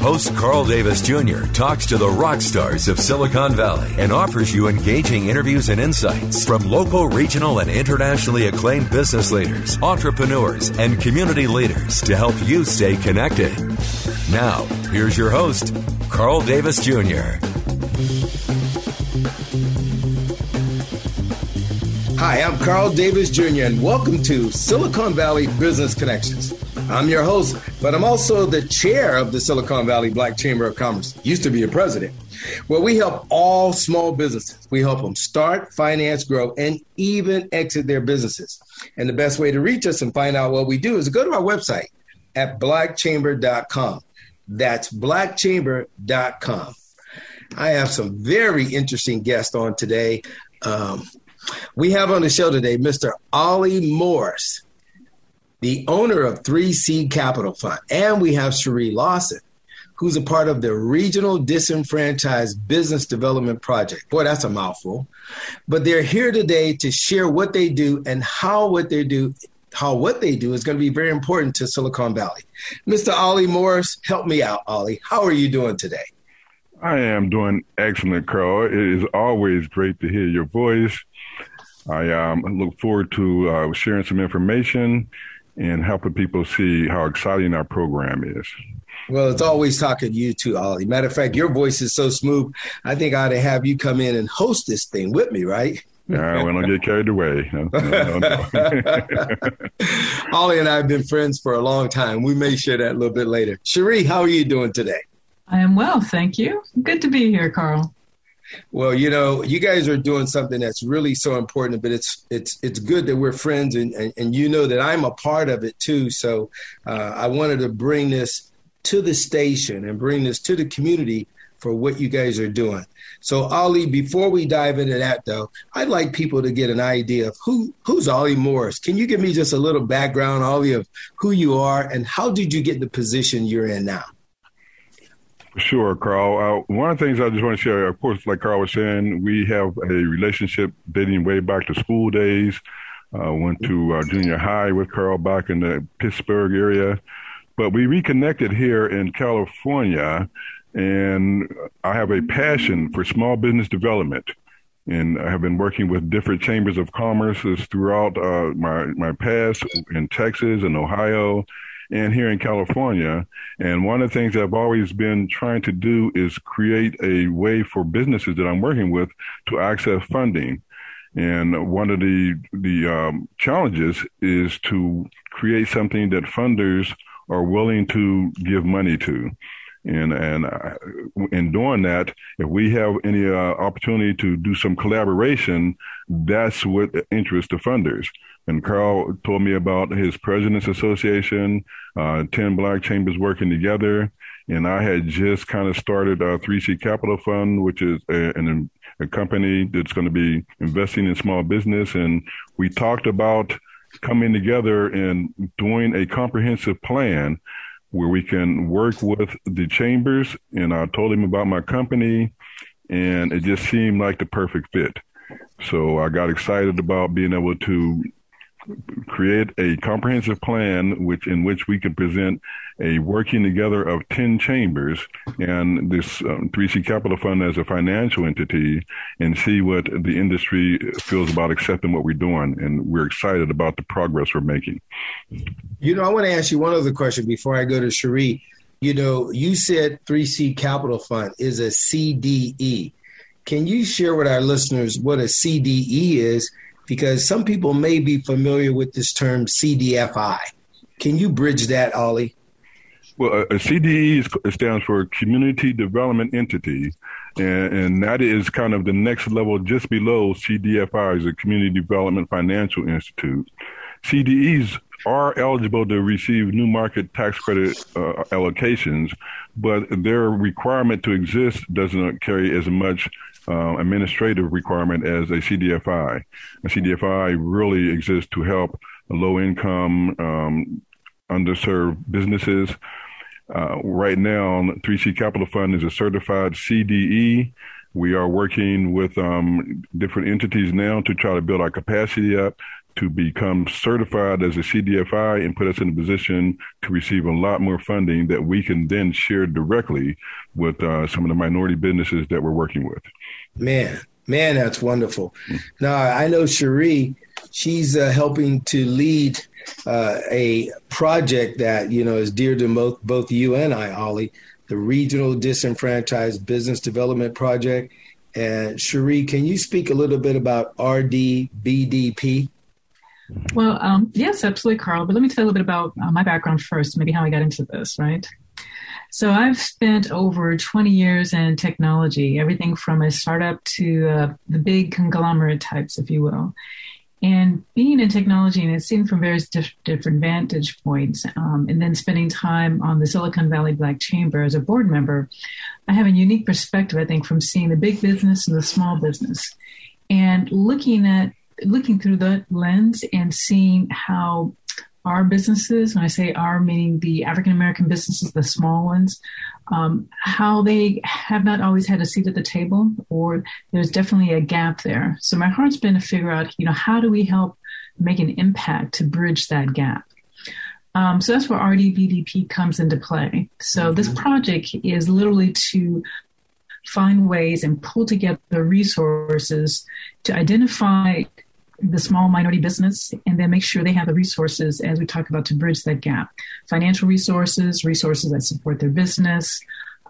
Host Carl Davis Jr. talks to the rock stars of Silicon Valley and offers you engaging interviews and insights from local, regional, and internationally acclaimed business leaders, entrepreneurs, and community leaders to help you stay connected. Now, here's your host, Carl Davis Jr. Hi, I'm Carl Davis Jr., and welcome to Silicon Valley Business Connections. I'm your host, but I'm also the chair of the Silicon Valley Black Chamber of Commerce. Used to be a president. Where we help all small businesses. We help them start, finance, grow, and even exit their businesses. And the best way to reach us and find out what we do is go to our website at blackchamber.com. That's blackchamber.com. I have some very interesting guests on today. Um, we have on the show today Mr. Ollie Morris the owner of 3C Capital Fund. And we have Cherie Lawson, who's a part of the Regional Disenfranchised Business Development Project. Boy, that's a mouthful. But they're here today to share what they do and how what they do how what they do is going to be very important to Silicon Valley. Mr. Ollie Morris, help me out, Ollie. How are you doing today? I am doing excellent, Carl. It is always great to hear your voice. I um, look forward to uh, sharing some information and helping people see how exciting our program is. Well, it's always talking to you too, Ollie. Matter of fact, your voice is so smooth. I think I ought to have you come in and host this thing with me, right? Yeah, we don't get carried away. No, no, no, Ollie and I have been friends for a long time. We may share that a little bit later. Cherie, how are you doing today? I am well, thank you. Good to be here, Carl. Well, you know, you guys are doing something that's really so important, but it's it's it's good that we're friends, and and, and you know that I'm a part of it too. So uh, I wanted to bring this to the station and bring this to the community for what you guys are doing. So Ollie, before we dive into that though, I'd like people to get an idea of who who's Ollie Morris. Can you give me just a little background, Ollie, of who you are and how did you get the position you're in now? Sure, Carl. Uh, one of the things I just want to share, of course, like Carl was saying, we have a relationship dating way back to school days. Uh, went to uh, junior high with Carl back in the Pittsburgh area, but we reconnected here in California, and I have a passion for small business development, and I have been working with different chambers of commerce throughout uh, my my past in Texas and Ohio and here in California. And one of the things I've always been trying to do is create a way for businesses that I'm working with to access funding. And one of the the um, challenges is to create something that funders are willing to give money to. And and uh, in doing that, if we have any uh, opportunity to do some collaboration, that's what interests the funders. And Carl told me about his President's Association, uh, 10 Black Chambers working together. And I had just kind of started a 3C Capital Fund, which is a, an, a company that's going to be investing in small business. And we talked about coming together and doing a comprehensive plan where we can work with the chambers. And I told him about my company, and it just seemed like the perfect fit. So I got excited about being able to create a comprehensive plan which in which we can present a working together of 10 chambers and this um, 3C Capital Fund as a financial entity and see what the industry feels about accepting what we're doing. And we're excited about the progress we're making. You know, I want to ask you one other question before I go to Cherie. You know, you said 3C Capital Fund is a CDE. can you share with our listeners what a CDE is? Because some people may be familiar with this term CDFI. Can you bridge that, Ollie? Well, a, CDE stands for Community Development Entity, and, and, that is kind of the next level just below CDFI is a Community Development Financial Institute. CDEs are eligible to receive new market tax credit uh, allocations, but their requirement to exist doesn't carry as much uh, administrative requirement as a CDFI. A CDFI really exists to help low income, um, underserved businesses. Uh, right now, 3C Capital Fund is a certified CDE. We are working with um, different entities now to try to build our capacity up to become certified as a CDFI and put us in a position to receive a lot more funding that we can then share directly with uh, some of the minority businesses that we're working with. Man, man, that's wonderful. Mm-hmm. Now, I know Cherie, she's uh, helping to lead uh, a project that, you know, is dear to both, both you and I, Ollie, the Regional Disenfranchised Business Development Project. And Cherie, can you speak a little bit about RDBDP? Well, um, yes, absolutely, Carl. But let me tell you a little bit about uh, my background first, maybe how I got into this, right? So I've spent over 20 years in technology, everything from a startup to uh, the big conglomerate types, if you will. And being in technology and it's seen from various diff- different vantage points, um, and then spending time on the Silicon Valley Black Chamber as a board member, I have a unique perspective, I think, from seeing the big business and the small business and looking at looking through that lens and seeing how our businesses, when I say our, meaning the African American businesses, the small ones, um, how they have not always had a seat at the table, or there's definitely a gap there. So my heart's been to figure out, you know, how do we help make an impact to bridge that gap? Um, so that's where RDBDP comes into play. So mm-hmm. this project is literally to find ways and pull together resources to identify the small minority business and then make sure they have the resources as we talk about to bridge that gap. Financial resources resources that support their business.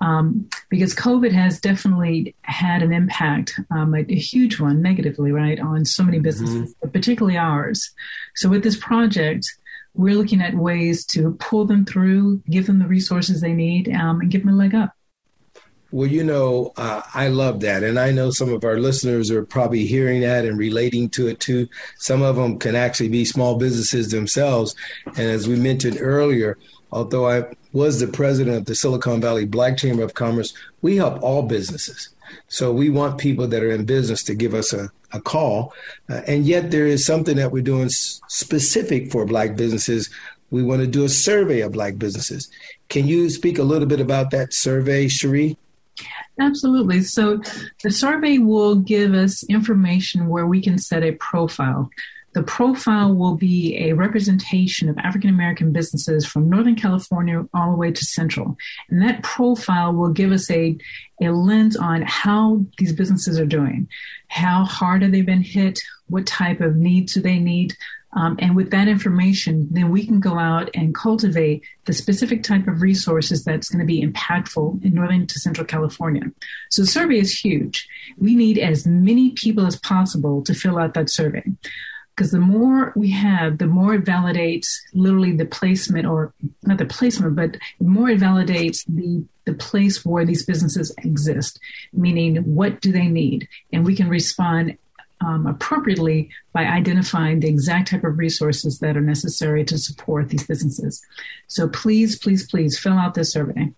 Um, because covid has definitely had an impact um, a, a, huge one negatively right on so many businesses mm-hmm. particularly ours. So with this project we're looking at ways to pull them through give them the resources they need um, and give them a leg up well, you know, uh, I love that. And I know some of our listeners are probably hearing that and relating to it too. Some of them can actually be small businesses themselves. And as we mentioned earlier, although I was the president of the Silicon Valley Black Chamber of Commerce, we help all businesses. So we want people that are in business to give us a, a call. Uh, and yet there is something that we're doing specific for Black businesses. We want to do a survey of Black businesses. Can you speak a little bit about that survey, Cherie? Absolutely. So the survey will give us information where we can set a profile. The profile will be a representation of African American businesses from Northern California all the way to Central. And that profile will give us a, a lens on how these businesses are doing. How hard have they been hit? What type of needs do they need? Um, and with that information, then we can go out and cultivate the specific type of resources that's going to be impactful in Northern to Central California. So the survey is huge. We need as many people as possible to fill out that survey. Because the more we have, the more it validates literally the placement, or not the placement, but the more it validates the the place where these businesses exist, meaning what do they need? And we can respond um, appropriately by identifying the exact type of resources that are necessary to support these businesses. So please, please, please fill out this survey.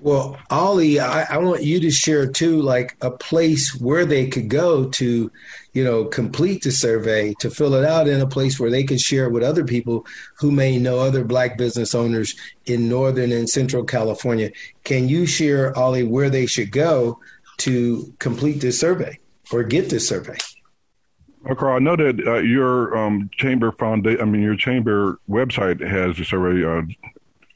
Well, Ollie, I, I, want you to share too, like a place where they could go to, you know, complete the survey, to fill it out in a place where they could share it with other people who may know other Black business owners in Northern and Central California. Can you share, Ollie, where they should go to complete this survey or get this survey? Okay, I know that uh, your um, chamber foundation, I mean, your chamber website has a survey. Uh,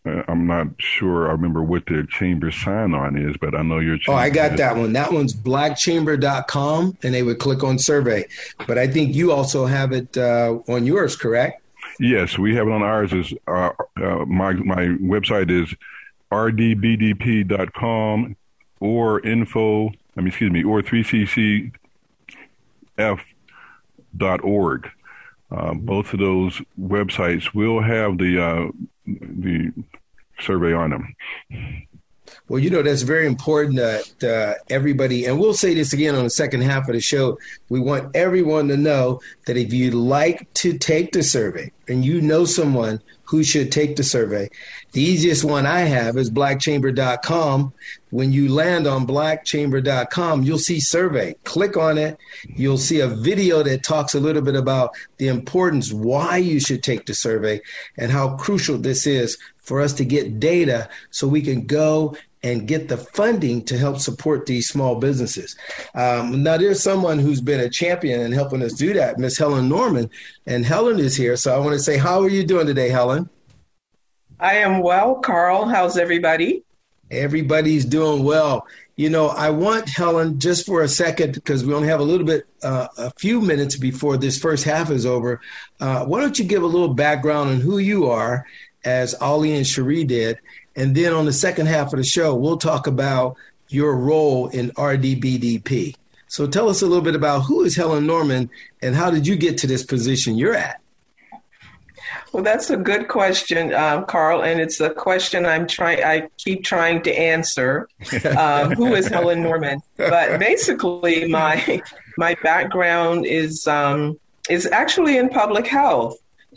uh, I'm not sure I remember what the chamber sign on is, but I know your Oh, I got has- that one. That one's blackchamber.com, and they would click on survey. But I think you also have it uh, on yours, correct? Yes, we have it on ours. Is uh, uh, my my website is rdbdp.com or info I mean, excuse me, or 3ccf.org. Uh, both of those websites will have the uh, the survey on them. Well, you know, that's very important that uh, everybody, and we'll say this again on the second half of the show. We want everyone to know that if you'd like to take the survey and you know someone who should take the survey, the easiest one I have is blackchamber.com. When you land on blackchamber.com, you'll see survey. Click on it. You'll see a video that talks a little bit about the importance why you should take the survey and how crucial this is for us to get data so we can go and get the funding to help support these small businesses. Um, now, there's someone who's been a champion in helping us do that, Miss Helen Norman, and Helen is here. So I want to say, how are you doing today, Helen? I am well, Carl. How's everybody? Everybody's doing well. You know, I want Helen just for a second because we only have a little bit, uh, a few minutes before this first half is over. Uh, why don't you give a little background on who you are, as Ollie and Cherie did, and then on the second half of the show, we'll talk about your role in RDBDP. So tell us a little bit about who is Helen Norman and how did you get to this position you're at? Well, that's a good question, um, Carl, and it's a question I'm trying. I keep trying to answer. Um, who is Helen Norman? But basically, my my background is um, is actually in public health.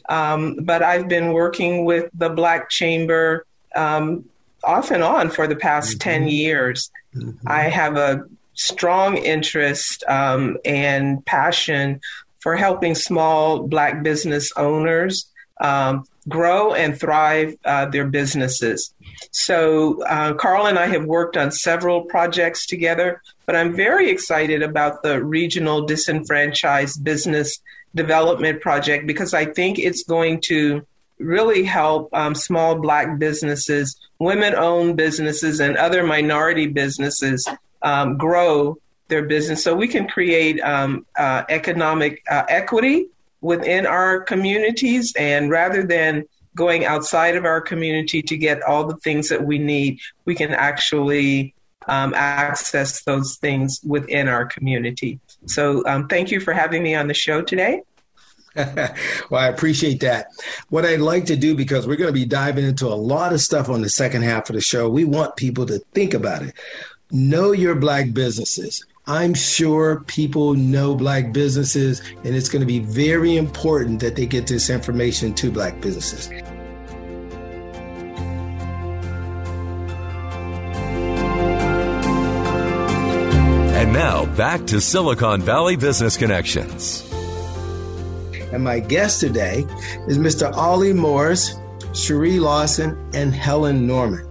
Um, but I've been working with the Black Chamber um, off and on for the past mm-hmm. 10 years. Mm-hmm. I have a strong interest um, and passion for helping small Black business owners um, grow and thrive uh, their businesses. So, uh, Carl and I have worked on several projects together, but I'm very excited about the Regional Disenfranchised Business Development Project because I think it's going to really help um, small black businesses, women owned businesses, and other minority businesses um, grow their business so we can create um, uh, economic uh, equity within our communities. And rather than going outside of our community to get all the things that we need, we can actually um, access those things within our community. So, um, thank you for having me on the show today. well, I appreciate that. What I'd like to do, because we're going to be diving into a lot of stuff on the second half of the show, we want people to think about it. Know your black businesses. I'm sure people know black businesses, and it's going to be very important that they get this information to black businesses. And now back to Silicon Valley Business Connections. And my guest today is Mr. Ollie Morris, Cherie Lawson, and Helen Norman.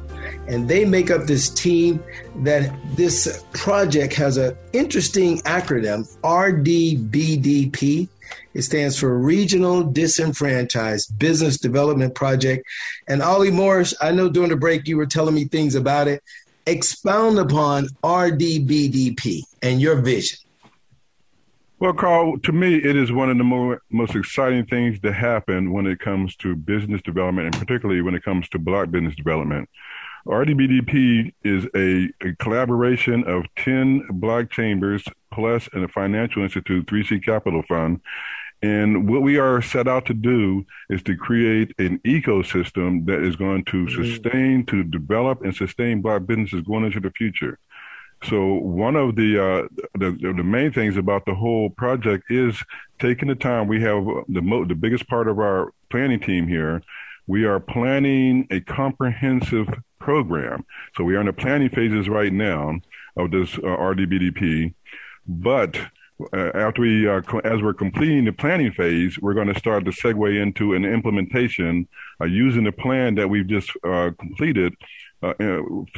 And they make up this team that this project has an interesting acronym, RDBDP. It stands for Regional Disenfranchised Business Development Project. And Ollie Morris, I know during the break you were telling me things about it. Expound upon RDBDP and your vision. Well, Carl, to me, it is one of the more, most exciting things to happen when it comes to business development, and particularly when it comes to black business development. RDBDP is a, a collaboration of 10 black chambers and a financial institute, 3C Capital Fund. And what we are set out to do is to create an ecosystem that is going to mm-hmm. sustain, to develop and sustain black businesses going into the future. So one of the, uh, the the main things about the whole project is taking the time. We have the mo- the biggest part of our planning team here. We are planning a comprehensive program. So we are in the planning phases right now of this uh, RDBDP, but uh, after we, uh, as we're completing the planning phase, we're going to start to segue into an implementation uh, using the plan that we've just uh, completed uh,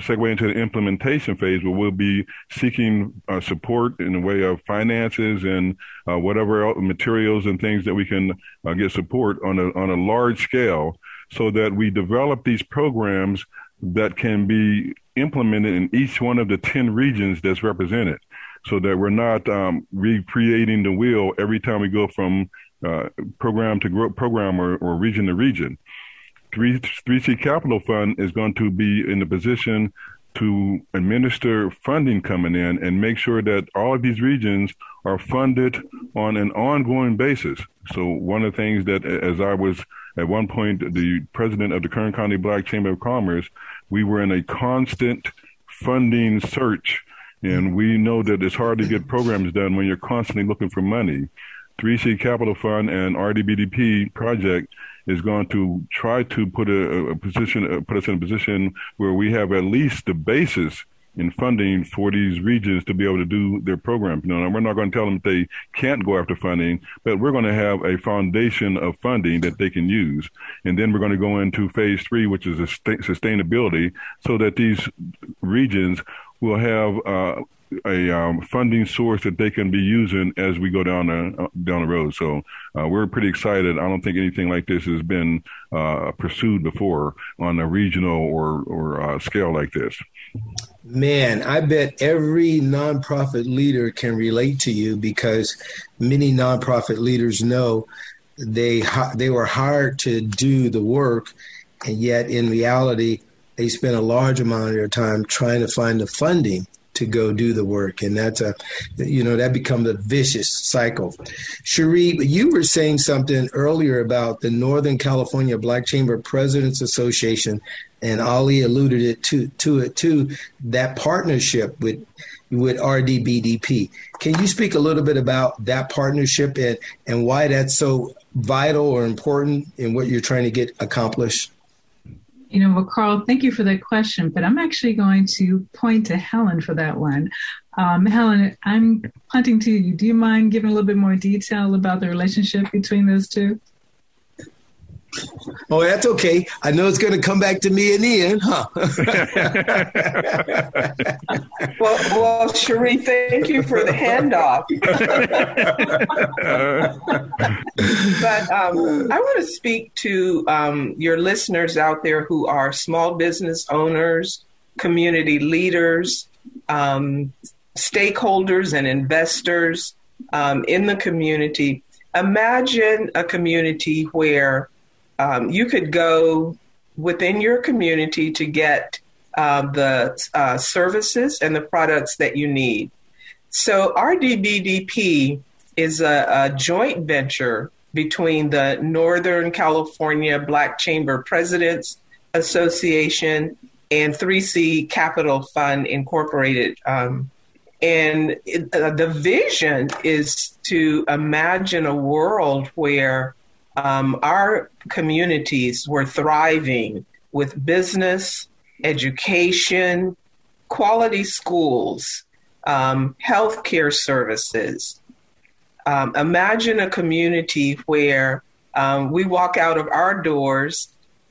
segue into the implementation phase where we'll be seeking uh, support in the way of finances and whatever materials and things that we can get support on a, on a large scale so that we develop these programs that can be implemented in each one of the 10 regions that's represented so that we're not um, recreating the wheel every time we go from uh, program to program or, or region to region. 3, 3C Capital Fund is going to be in the position to administer funding coming in and make sure that all of these regions are funded on an ongoing basis. So one of the things that, as I was at one point the president of the Kern County Black Chamber of Commerce, we were in a constant funding search. And we know that it's hard to get programs done when you're constantly looking for money. 3C Capital Fund and RDBDP project is going to try to put a, a position, uh, put us in a position where we have at least the basis in funding for these regions to be able to do their program. You know, we're not going to tell them they can't go after funding, but we're going to have a foundation of funding that they can use. And then we're going to go into phase three, which is sustainability, so that these regions will have uh, a um, funding source that they can be using as we go down the uh, down the road. So uh, we're pretty excited. I don't think anything like this has been uh, pursued before on a regional or or uh, scale like this. Man, I bet every nonprofit leader can relate to you because many nonprofit leaders know they they were hired to do the work, and yet in reality they spend a large amount of their time trying to find the funding to go do the work. And that's a, you know, that becomes a vicious cycle. Cherie, you were saying something earlier about the Northern California Black Chamber Presidents Association, and Ollie alluded it to, to it too, that partnership with with RDBDP. Can you speak a little bit about that partnership and, and why that's so vital or important in what you're trying to get accomplished? You know, well, Carl, thank you for that question, but I'm actually going to point to Helen for that one. Um, Helen, I'm punting to you. Do you mind giving a little bit more detail about the relationship between those two? Oh, that's okay. I know it's going to come back to me and Ian, huh? well, well, Cherie, thank you for the handoff. but um, I want to speak to um, your listeners out there who are small business owners, community leaders, um, stakeholders, and investors um, in the community. Imagine a community where um, you could go within your community to get uh, the uh, services and the products that you need. So, RDBDP is a, a joint venture between the Northern California Black Chamber Presidents Association and 3C Capital Fund Incorporated. Um, and it, uh, the vision is to imagine a world where um, our communities were thriving with business, education, quality schools, um, healthcare services. Um, imagine a community where um, we walk out of our doors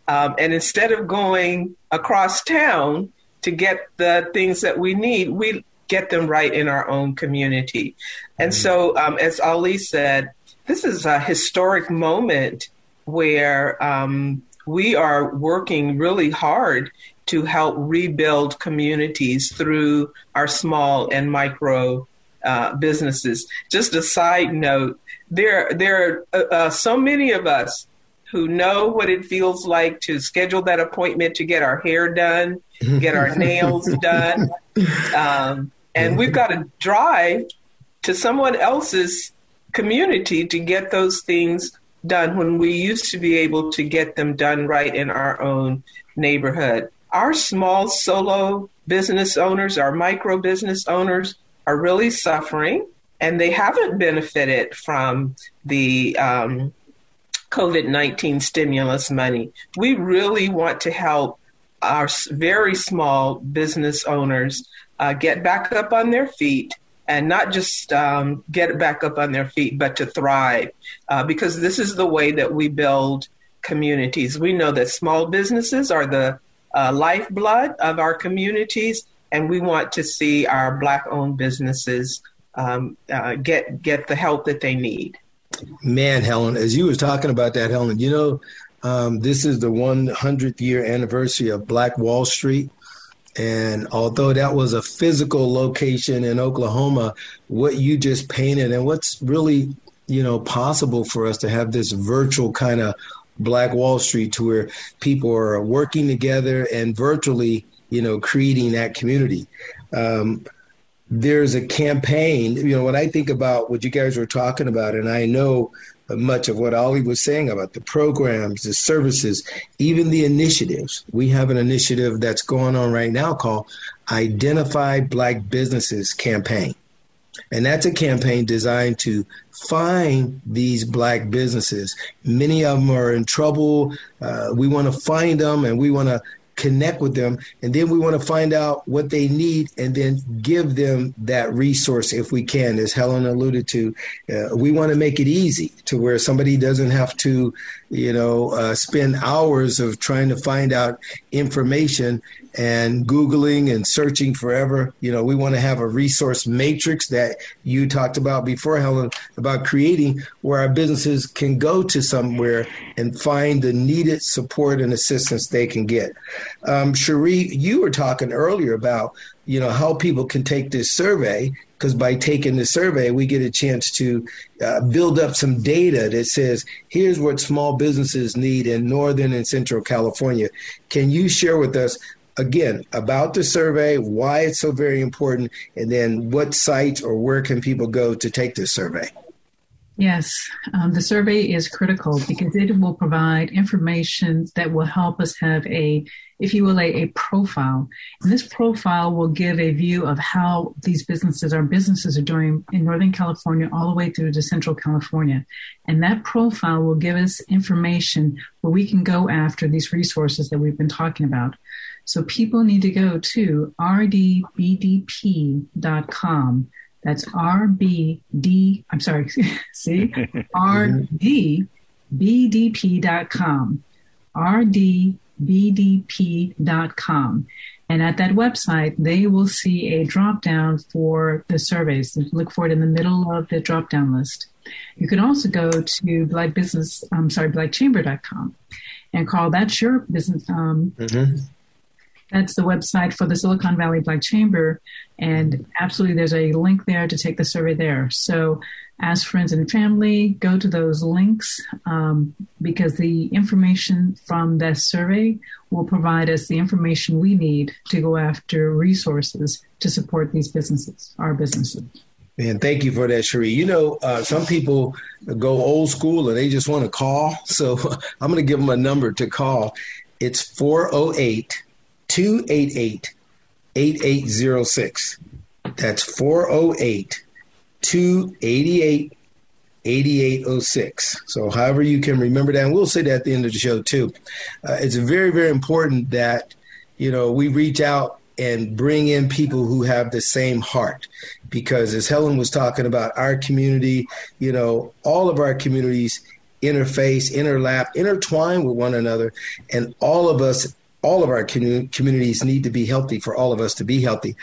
um, and instead of going across town to get the things that we need, we get them right in our own community. And mm-hmm. so, um, as Ollie said, this is a historic moment where um, we are working really hard to help rebuild communities through our small and micro uh, businesses. Just a side note: there, there are uh, so many of us who know what it feels like to schedule that appointment to get our hair done, get our nails done, um, and we've got to drive to someone else's community to get those things done when we used to be able to get them done right in our own neighborhood. Our small solo business owners, our micro business owners are really suffering and they haven't benefited from the um, COVID 19 stimulus money. We really want to help our very small business owners uh, get back up on their feet and not just um, get back up on their feet, but to thrive. Uh, because this is the way that we build communities. We know that small businesses are the uh, lifeblood of our communities, and we want to see our Black-owned businesses um, uh, get get the help that they need. Man, Helen, as you were talking about that, Helen, you know, um, this is the 100th year anniversary of Black Wall Street. And although that was a physical location in Oklahoma, what you just painted and what's really, you know, possible for us to have this virtual kind of Black Wall Street to where people are working together and virtually you know, creating that community. Um, there's a campaign, you know, when I think about what you guys were talking about, and I know much of what Ollie was saying about the programs, the services, even the initiatives. We have an initiative that's going on right now called Identify Black Businesses Campaign. And that's a campaign designed to find these black businesses. Many of them are in trouble. Uh, we want to find them and we want to connect with them and then we want to find out what they need and then give them that resource if we can as helen alluded to uh, we want to make it easy to where somebody doesn't have to you know uh, spend hours of trying to find out information and Googling and searching forever. You know, we want to have a resource matrix that you talked about before, Helen, about creating where our businesses can go to somewhere and find the needed support and assistance they can get. Um, Cherie, you were talking earlier about, you know, how people can take this survey because by taking the survey, we get a chance to uh, build up some data that says, here's what small businesses need in Northern and Central California. Can you share with us again about the survey, why it's so very important, and then what sites or where can people go to take this survey? Yes, um, the survey is critical because it will provide information that will help us have a, if you will, a, a, profile. And this profile will give a view of how these businesses, our businesses, are doing in Northern California all the way through to Central California. And that profile will give us information where we can go after these resources that we've been talking about. So people need to go to rdbdp.com. That's RBD, I'm sorry, see? rdbdp.com. rdbdp.com. And at that website, they will see a drop down for the surveys. Look for it in the middle of the drop down list. You can also go to Black Business, I'm sorry, blackchamber.com. And Carl, that's your business um, mm-hmm. That's the website for the Silicon Valley Black Chamber. And absolutely, there's a link there to take the survey there. So ask friends and family, go to those links um, because the information from that survey will provide us the information we need to go after resources to support these businesses, our businesses. And thank you for that, Cherie. You know, uh, some people go old school and they just want to call. So I'm going to give them a number to call. It's 408 288 8806. That's 408 288 8806. So, however, you can remember that, and we'll say that at the end of the show too. Uh, it's very, very important that you know we reach out and bring in people who have the same heart, because as Helen was talking about, our community, you know, all of our communities interface, interlap, intertwine with one another, and all of us all of our communities need to be healthy for all of us to be healthy.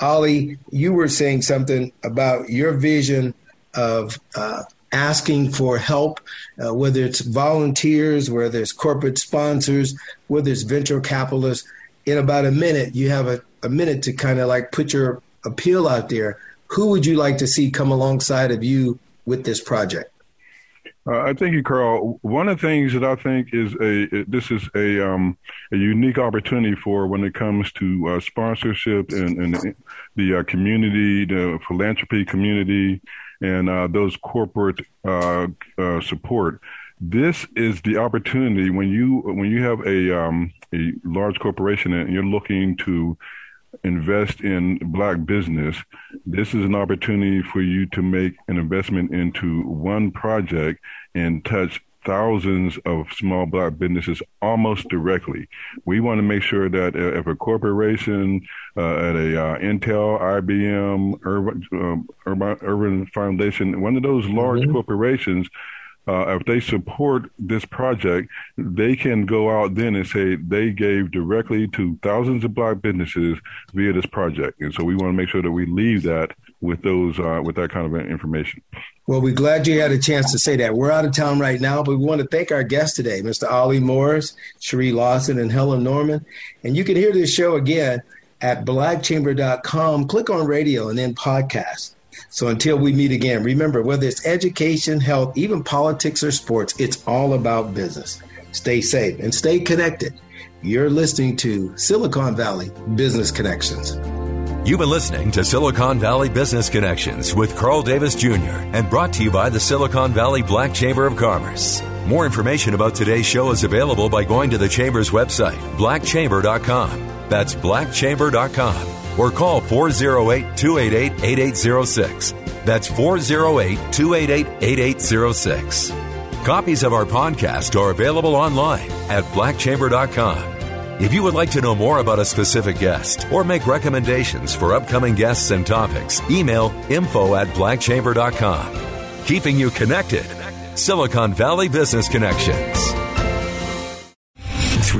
Ollie, you were saying something about your vision of uh, asking for help, uh, whether it's volunteers, whether it's corporate sponsors, whether it's venture capitalists. In about a minute, you have a, a minute to kind of like put your appeal out there. Who would you like to see come alongside of you with this project? Uh, I thank you, Carl. One of the things that I think is a this is a um, a unique opportunity for when it comes to uh, sponsorship and, and the uh, community, the philanthropy community, and uh, those corporate uh, uh, support. This is the opportunity when you when you have a um, a large corporation and you're looking to invest in black business, this is an opportunity for you to make an investment into one project and touch thousands of small black businesses almost directly. We want to make sure that if a corporation uh, at a uh, Intel, IBM, Urban, um, Urban, Urban Foundation, one of those large mm-hmm. corporations uh, if they support this project, they can go out then and say they gave directly to thousands of black businesses via this project. And so we want to make sure that we leave that with those uh, with that kind of information. Well, we're glad you had a chance to say that. We're out of town right now, but we want to thank our guests today, Mr. Ollie Morris, Cherie Lawson, and Helen Norman. And you can hear this show again at blackchamber.com. Click on radio and then podcast. So until we meet again, remember whether it's education, health, even politics or sports, it's all about business. Stay safe and stay connected. You're listening to Silicon Valley Business Connections. You've been listening to Silicon Valley Business Connections with Carl Davis Jr. and brought to you by the Silicon Valley Black Chamber of Commerce. More information about today's show is available by going to the Chamber's website, blackchamber.com. That's blackchamber.com. Or call 408 288 8806. That's 408 288 8806. Copies of our podcast are available online at blackchamber.com. If you would like to know more about a specific guest or make recommendations for upcoming guests and topics, email info at blackchamber.com. Keeping you connected. Silicon Valley Business Connections.